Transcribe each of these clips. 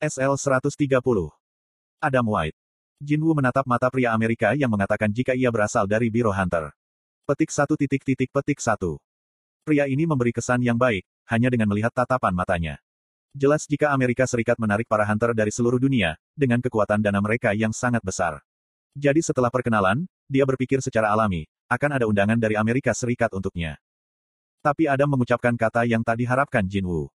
SL-130. Adam White. Jinwu menatap mata pria Amerika yang mengatakan jika ia berasal dari Biro Hunter. Petik satu titik titik petik satu. Pria ini memberi kesan yang baik, hanya dengan melihat tatapan matanya. Jelas jika Amerika Serikat menarik para hunter dari seluruh dunia, dengan kekuatan dana mereka yang sangat besar. Jadi setelah perkenalan, dia berpikir secara alami, akan ada undangan dari Amerika Serikat untuknya. Tapi Adam mengucapkan kata yang tak diharapkan Jinwu.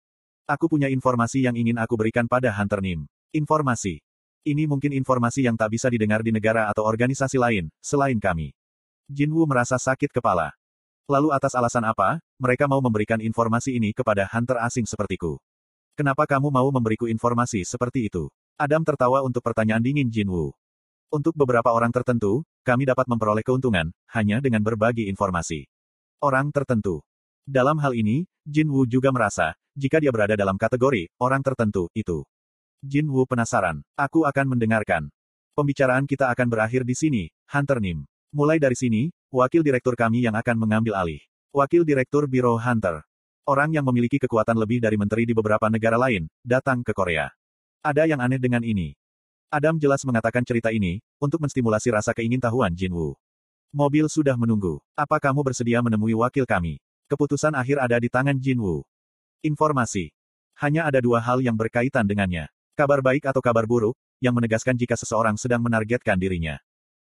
Aku punya informasi yang ingin aku berikan pada Hunter Nim. Informasi. Ini mungkin informasi yang tak bisa didengar di negara atau organisasi lain, selain kami. Jinwu merasa sakit kepala. Lalu atas alasan apa, mereka mau memberikan informasi ini kepada hunter asing sepertiku? Kenapa kamu mau memberiku informasi seperti itu? Adam tertawa untuk pertanyaan dingin Jinwu. Untuk beberapa orang tertentu, kami dapat memperoleh keuntungan, hanya dengan berbagi informasi. Orang tertentu. Dalam hal ini, Jinwu juga merasa, jika dia berada dalam kategori orang tertentu, itu Jin Wu penasaran. Aku akan mendengarkan. Pembicaraan kita akan berakhir di sini, Hunter Nim. Mulai dari sini, wakil direktur kami yang akan mengambil alih. Wakil direktur Biro Hunter. Orang yang memiliki kekuatan lebih dari menteri di beberapa negara lain, datang ke Korea. Ada yang aneh dengan ini. Adam jelas mengatakan cerita ini, untuk menstimulasi rasa keingintahuan Jin Wu. Mobil sudah menunggu. Apa kamu bersedia menemui wakil kami? Keputusan akhir ada di tangan Jin Wu. Informasi. Hanya ada dua hal yang berkaitan dengannya. Kabar baik atau kabar buruk, yang menegaskan jika seseorang sedang menargetkan dirinya.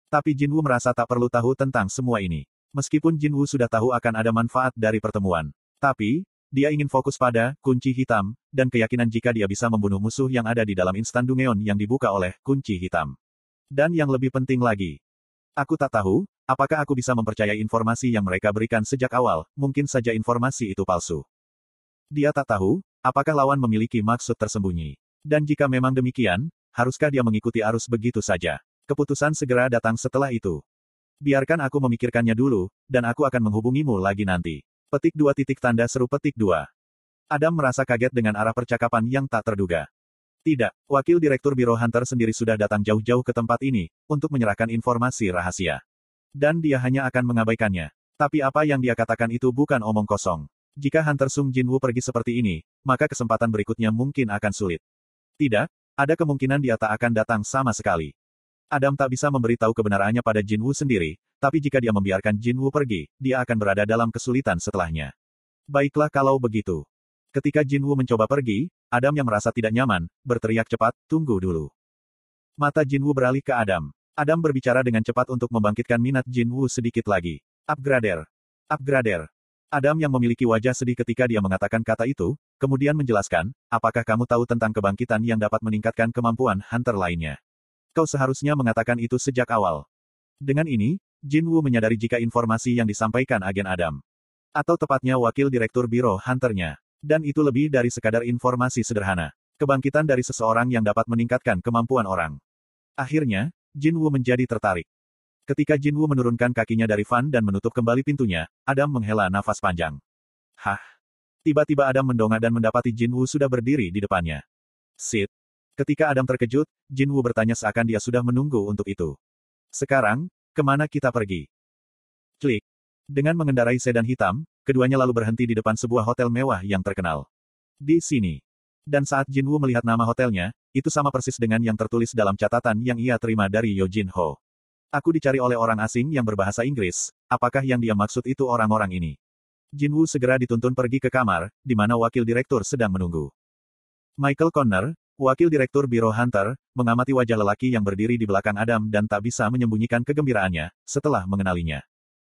Tapi Jinwu merasa tak perlu tahu tentang semua ini. Meskipun Jinwu sudah tahu akan ada manfaat dari pertemuan. Tapi, dia ingin fokus pada kunci hitam, dan keyakinan jika dia bisa membunuh musuh yang ada di dalam instan Dungeon yang dibuka oleh kunci hitam. Dan yang lebih penting lagi, aku tak tahu, apakah aku bisa mempercayai informasi yang mereka berikan sejak awal, mungkin saja informasi itu palsu. Dia tak tahu, apakah lawan memiliki maksud tersembunyi. Dan jika memang demikian, haruskah dia mengikuti arus begitu saja? Keputusan segera datang setelah itu. Biarkan aku memikirkannya dulu, dan aku akan menghubungimu lagi nanti. Petik dua titik tanda seru petik dua. Adam merasa kaget dengan arah percakapan yang tak terduga. Tidak, Wakil Direktur Biro Hunter sendiri sudah datang jauh-jauh ke tempat ini, untuk menyerahkan informasi rahasia. Dan dia hanya akan mengabaikannya. Tapi apa yang dia katakan itu bukan omong kosong. Jika Hunter Sung Jinwoo pergi seperti ini, maka kesempatan berikutnya mungkin akan sulit. Tidak, ada kemungkinan dia tak akan datang sama sekali. Adam tak bisa memberitahu kebenarannya pada Jin Wu sendiri, tapi jika dia membiarkan Jin Wu pergi, dia akan berada dalam kesulitan setelahnya. Baiklah kalau begitu. Ketika Jin Wu mencoba pergi, Adam yang merasa tidak nyaman, berteriak cepat, tunggu dulu. Mata Jin Wu beralih ke Adam. Adam berbicara dengan cepat untuk membangkitkan minat Jin Wu sedikit lagi. Upgrader. Upgrader. Adam yang memiliki wajah sedih ketika dia mengatakan kata itu, kemudian menjelaskan, apakah kamu tahu tentang kebangkitan yang dapat meningkatkan kemampuan hunter lainnya? Kau seharusnya mengatakan itu sejak awal. Dengan ini, Jin Wu menyadari jika informasi yang disampaikan agen Adam. Atau tepatnya wakil direktur biro hunternya. Dan itu lebih dari sekadar informasi sederhana. Kebangkitan dari seseorang yang dapat meningkatkan kemampuan orang. Akhirnya, Jin Wu menjadi tertarik. Ketika Jinwu menurunkan kakinya dari van dan menutup kembali pintunya, Adam menghela nafas panjang. Hah? Tiba-tiba Adam mendongak dan mendapati Jinwu sudah berdiri di depannya. Sit. Ketika Adam terkejut, Jinwu bertanya seakan dia sudah menunggu untuk itu. Sekarang, ke mana kita pergi? Klik. Dengan mengendarai sedan hitam, keduanya lalu berhenti di depan sebuah hotel mewah yang terkenal. Di sini. Dan saat Jinwu melihat nama hotelnya, itu sama persis dengan yang tertulis dalam catatan yang ia terima dari Yojin Ho. Aku dicari oleh orang asing yang berbahasa Inggris, apakah yang dia maksud itu orang-orang ini? Jinwu segera dituntun pergi ke kamar, di mana wakil direktur sedang menunggu. Michael Conner, wakil direktur Biro Hunter, mengamati wajah lelaki yang berdiri di belakang Adam dan tak bisa menyembunyikan kegembiraannya, setelah mengenalinya.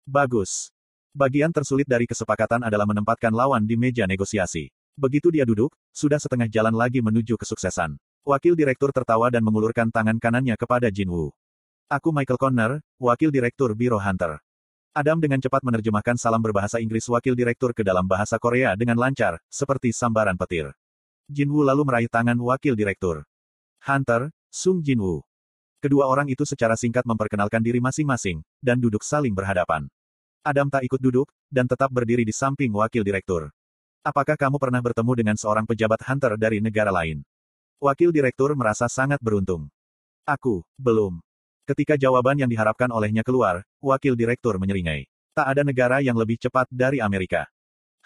Bagus. Bagian tersulit dari kesepakatan adalah menempatkan lawan di meja negosiasi. Begitu dia duduk, sudah setengah jalan lagi menuju kesuksesan. Wakil direktur tertawa dan mengulurkan tangan kanannya kepada Jinwu. Aku Michael Conner, Wakil Direktur Biro Hunter. Adam dengan cepat menerjemahkan salam berbahasa Inggris Wakil Direktur ke dalam bahasa Korea dengan lancar, seperti sambaran petir. Jinwoo lalu meraih tangan Wakil Direktur. Hunter, Sung Jinwoo. Kedua orang itu secara singkat memperkenalkan diri masing-masing, dan duduk saling berhadapan. Adam tak ikut duduk, dan tetap berdiri di samping Wakil Direktur. Apakah kamu pernah bertemu dengan seorang pejabat Hunter dari negara lain? Wakil Direktur merasa sangat beruntung. Aku, belum. Ketika jawaban yang diharapkan olehnya keluar, wakil direktur menyeringai. Tak ada negara yang lebih cepat dari Amerika.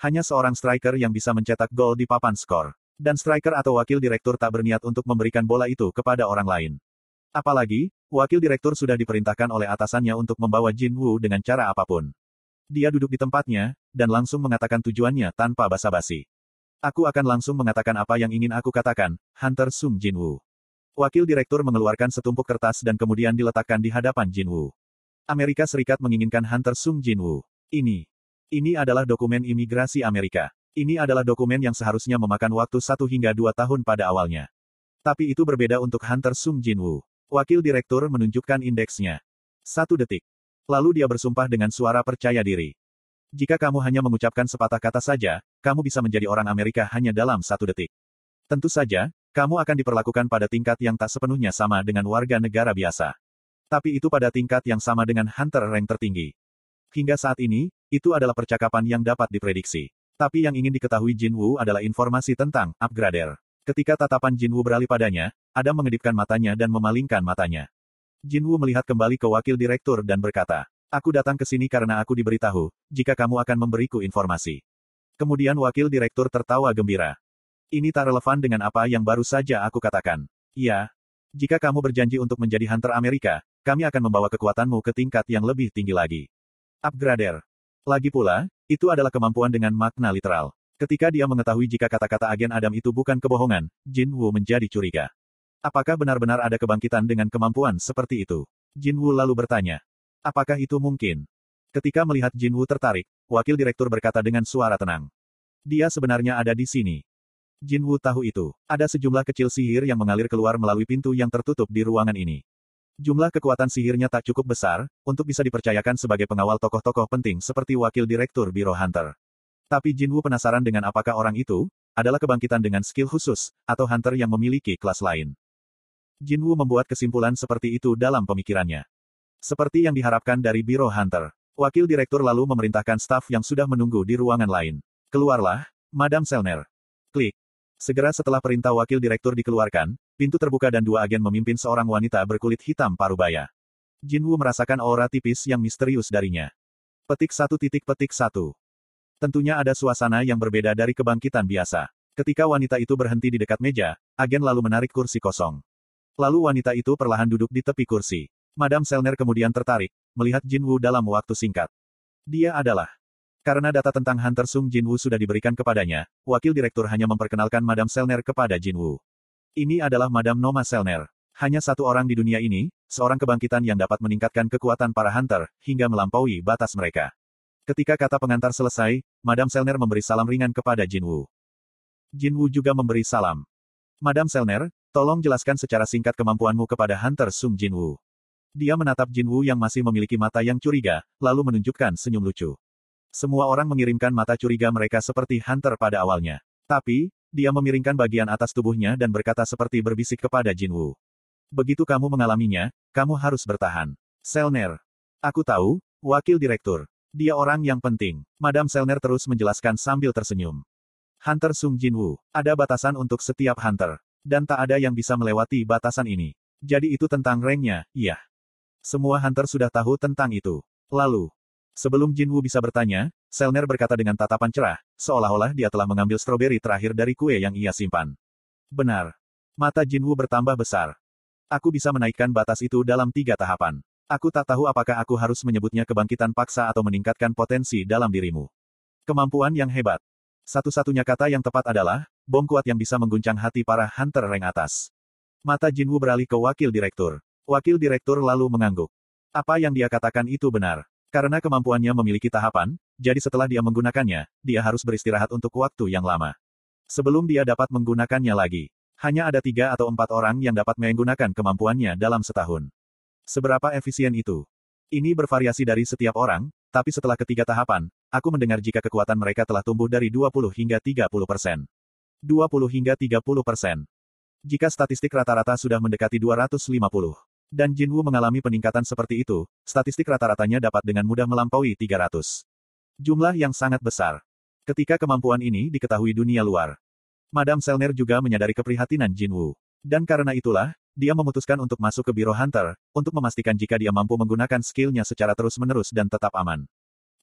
Hanya seorang striker yang bisa mencetak gol di papan skor. Dan striker atau wakil direktur tak berniat untuk memberikan bola itu kepada orang lain. Apalagi, wakil direktur sudah diperintahkan oleh atasannya untuk membawa Jin Woo dengan cara apa pun. Dia duduk di tempatnya, dan langsung mengatakan tujuannya tanpa basa-basi. Aku akan langsung mengatakan apa yang ingin aku katakan, Hunter Sung Jin. Wakil direktur mengeluarkan setumpuk kertas dan kemudian diletakkan di hadapan Jin. Amerika Serikat menginginkan Hunter Sung Jin. Ini. Ini adalah dokumen imigrasi Amerika. Ini adalah dokumen yang seharusnya memakan waktu satu hingga dua tahun pada awalnya. Tapi itu berbeda untuk Hunter Sung Jinwoo. Wakil direktur menunjukkan indeksnya. Satu detik. Lalu dia bersumpah dengan suara percaya diri. Jika kamu hanya mengucapkan sepatah kata saja, kamu bisa menjadi orang Amerika hanya dalam satu detik. Tentu saja, kamu akan diperlakukan pada tingkat yang tak sepenuhnya sama dengan warga negara biasa. Tapi itu pada tingkat yang sama dengan Hunter rank tertinggi. Hingga saat ini, itu adalah percakapan yang dapat diprediksi. Tapi yang ingin diketahui Jin Woo adalah informasi tentang upgrader. Ketika tatapan Jin Woo beralih padanya, Adam mengedipkan matanya dan memalingkan matanya. Jin Woo melihat kembali ke wakil direktur dan berkata, Aku datang ke sini karena aku diberitahu, jika kamu akan memberiku informasi. Kemudian wakil direktur tertawa gembira. Ini tak relevan dengan apa yang baru saja aku katakan. Iya. Jika kamu berjanji untuk menjadi Hunter Amerika, kami akan membawa kekuatanmu ke tingkat yang lebih tinggi lagi. Upgrader. Lagi pula, itu adalah kemampuan dengan makna literal. Ketika dia mengetahui jika kata-kata agen Adam itu bukan kebohongan, Jin Woo menjadi curiga. Apakah benar-benar ada kebangkitan dengan kemampuan seperti itu? Jin Woo lalu bertanya. Apakah itu mungkin? Ketika melihat Jin Woo tertarik, wakil direktur berkata dengan suara tenang. Dia sebenarnya ada di sini. Jin Woo tahu itu. Ada sejumlah kecil sihir yang mengalir keluar melalui pintu yang tertutup di ruangan ini. Jumlah kekuatan sihirnya tak cukup besar, untuk bisa dipercayakan sebagai pengawal tokoh-tokoh penting seperti wakil direktur Biro Hunter. Tapi Jinwoo penasaran dengan apakah orang itu, adalah kebangkitan dengan skill khusus, atau Hunter yang memiliki kelas lain. Jinwoo membuat kesimpulan seperti itu dalam pemikirannya. Seperti yang diharapkan dari Biro Hunter. Wakil direktur lalu memerintahkan staf yang sudah menunggu di ruangan lain. Keluarlah, Madam Selner. Klik. Segera setelah perintah wakil direktur dikeluarkan, pintu terbuka dan dua agen memimpin seorang wanita berkulit hitam parubaya. Jinwoo merasakan aura tipis yang misterius darinya. Petik satu titik petik satu. Tentunya ada suasana yang berbeda dari kebangkitan biasa. Ketika wanita itu berhenti di dekat meja, agen lalu menarik kursi kosong. Lalu wanita itu perlahan duduk di tepi kursi. Madam Selner kemudian tertarik, melihat Jinwoo dalam waktu singkat. Dia adalah karena data tentang Hunter Sung Jinwoo sudah diberikan kepadanya, wakil direktur hanya memperkenalkan Madam Selner kepada Jinwoo. Ini adalah Madam Noma Selner. Hanya satu orang di dunia ini, seorang kebangkitan yang dapat meningkatkan kekuatan para Hunter, hingga melampaui batas mereka. Ketika kata pengantar selesai, Madam Selner memberi salam ringan kepada Jinwoo. Jinwoo juga memberi salam. Madam Selner, tolong jelaskan secara singkat kemampuanmu kepada Hunter Sung Jinwoo. Dia menatap Jinwoo yang masih memiliki mata yang curiga, lalu menunjukkan senyum lucu. Semua orang mengirimkan mata curiga mereka seperti Hunter pada awalnya. Tapi, dia memiringkan bagian atas tubuhnya dan berkata seperti berbisik kepada Jinwoo. Begitu kamu mengalaminya, kamu harus bertahan. Selner. Aku tahu, wakil direktur. Dia orang yang penting. Madam Selner terus menjelaskan sambil tersenyum. Hunter Sung Jinwoo. Ada batasan untuk setiap Hunter. Dan tak ada yang bisa melewati batasan ini. Jadi itu tentang ranknya, iya. Semua Hunter sudah tahu tentang itu. Lalu, Sebelum Jinwoo bisa bertanya, Selner berkata dengan tatapan cerah, seolah-olah dia telah mengambil stroberi terakhir dari kue yang ia simpan. Benar. Mata Jinwoo bertambah besar. Aku bisa menaikkan batas itu dalam tiga tahapan. Aku tak tahu apakah aku harus menyebutnya kebangkitan paksa atau meningkatkan potensi dalam dirimu. Kemampuan yang hebat. Satu-satunya kata yang tepat adalah, bom kuat yang bisa mengguncang hati para hunter rank atas. Mata Jinwoo beralih ke wakil direktur. Wakil direktur lalu mengangguk. Apa yang dia katakan itu benar. Karena kemampuannya memiliki tahapan, jadi setelah dia menggunakannya, dia harus beristirahat untuk waktu yang lama. Sebelum dia dapat menggunakannya lagi, hanya ada tiga atau empat orang yang dapat menggunakan kemampuannya dalam setahun. Seberapa efisien itu? Ini bervariasi dari setiap orang, tapi setelah ketiga tahapan, aku mendengar jika kekuatan mereka telah tumbuh dari 20 hingga 30 persen. 20 hingga 30 persen. Jika statistik rata-rata sudah mendekati 250. Dan Jinwu mengalami peningkatan seperti itu, statistik rata-ratanya dapat dengan mudah melampaui 300. Jumlah yang sangat besar. Ketika kemampuan ini diketahui dunia luar. Madam Selner juga menyadari keprihatinan Jinwu. Dan karena itulah, dia memutuskan untuk masuk ke Biro Hunter, untuk memastikan jika dia mampu menggunakan skillnya secara terus-menerus dan tetap aman.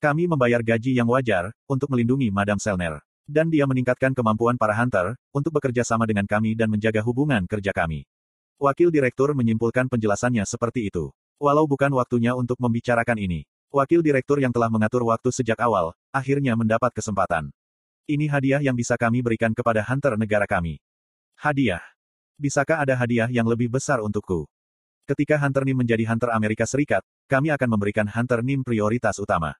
Kami membayar gaji yang wajar, untuk melindungi Madam Selner. Dan dia meningkatkan kemampuan para hunter, untuk bekerja sama dengan kami dan menjaga hubungan kerja kami. Wakil Direktur menyimpulkan penjelasannya seperti itu. Walau bukan waktunya untuk membicarakan ini. Wakil Direktur yang telah mengatur waktu sejak awal, akhirnya mendapat kesempatan. Ini hadiah yang bisa kami berikan kepada hunter negara kami. Hadiah. Bisakah ada hadiah yang lebih besar untukku? Ketika Hunter NIM menjadi Hunter Amerika Serikat, kami akan memberikan Hunter NIM prioritas utama.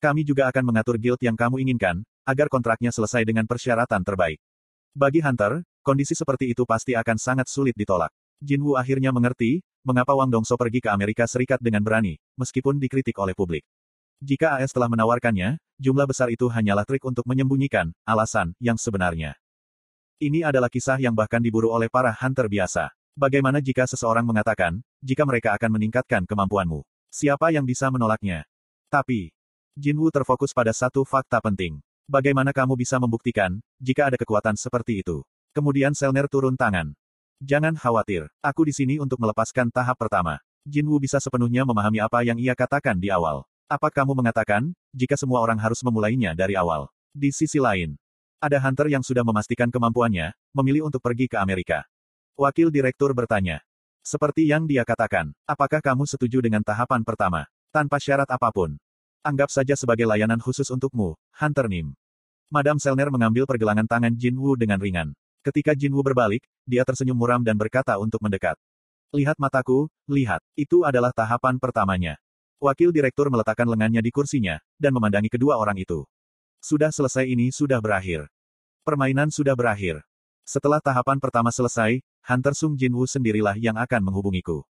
Kami juga akan mengatur guild yang kamu inginkan, agar kontraknya selesai dengan persyaratan terbaik. Bagi Hunter, kondisi seperti itu pasti akan sangat sulit ditolak. Jin Wu akhirnya mengerti, mengapa Wang Dongso pergi ke Amerika Serikat dengan berani, meskipun dikritik oleh publik. Jika AS telah menawarkannya, jumlah besar itu hanyalah trik untuk menyembunyikan alasan yang sebenarnya. Ini adalah kisah yang bahkan diburu oleh para hunter biasa. Bagaimana jika seseorang mengatakan, jika mereka akan meningkatkan kemampuanmu? Siapa yang bisa menolaknya? Tapi, Jinwu terfokus pada satu fakta penting. Bagaimana kamu bisa membuktikan, jika ada kekuatan seperti itu? Kemudian Selner turun tangan. Jangan khawatir, aku di sini untuk melepaskan tahap pertama. Jinwu bisa sepenuhnya memahami apa yang ia katakan di awal. Apa kamu mengatakan, jika semua orang harus memulainya dari awal? Di sisi lain, ada hunter yang sudah memastikan kemampuannya, memilih untuk pergi ke Amerika. Wakil direktur bertanya. Seperti yang dia katakan, apakah kamu setuju dengan tahapan pertama? Tanpa syarat apa pun. Anggap saja sebagai layanan khusus untukmu, Hunter Nim. Madam Selner mengambil pergelangan tangan Jin Wu dengan ringan. Ketika Jin Wu berbalik, dia tersenyum muram dan berkata untuk mendekat. Lihat mataku, lihat, itu adalah tahapan pertamanya. Wakil direktur meletakkan lengannya di kursinya, dan memandangi kedua orang itu. Sudah selesai ini sudah berakhir. Permainan sudah berakhir. Setelah tahapan pertama selesai, Hunter Sung Jin Wu sendirilah yang akan menghubungiku.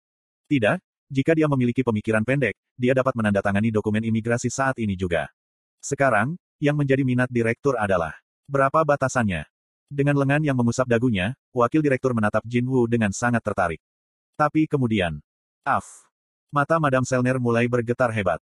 Tidak, jika dia memiliki pemikiran pendek, dia dapat menandatangani dokumen imigrasi saat ini juga. Sekarang, yang menjadi minat direktur adalah berapa batasannya. Dengan lengan yang mengusap dagunya, wakil direktur menatap Jin Wu dengan sangat tertarik. Tapi kemudian, af. Mata Madam Selner mulai bergetar hebat.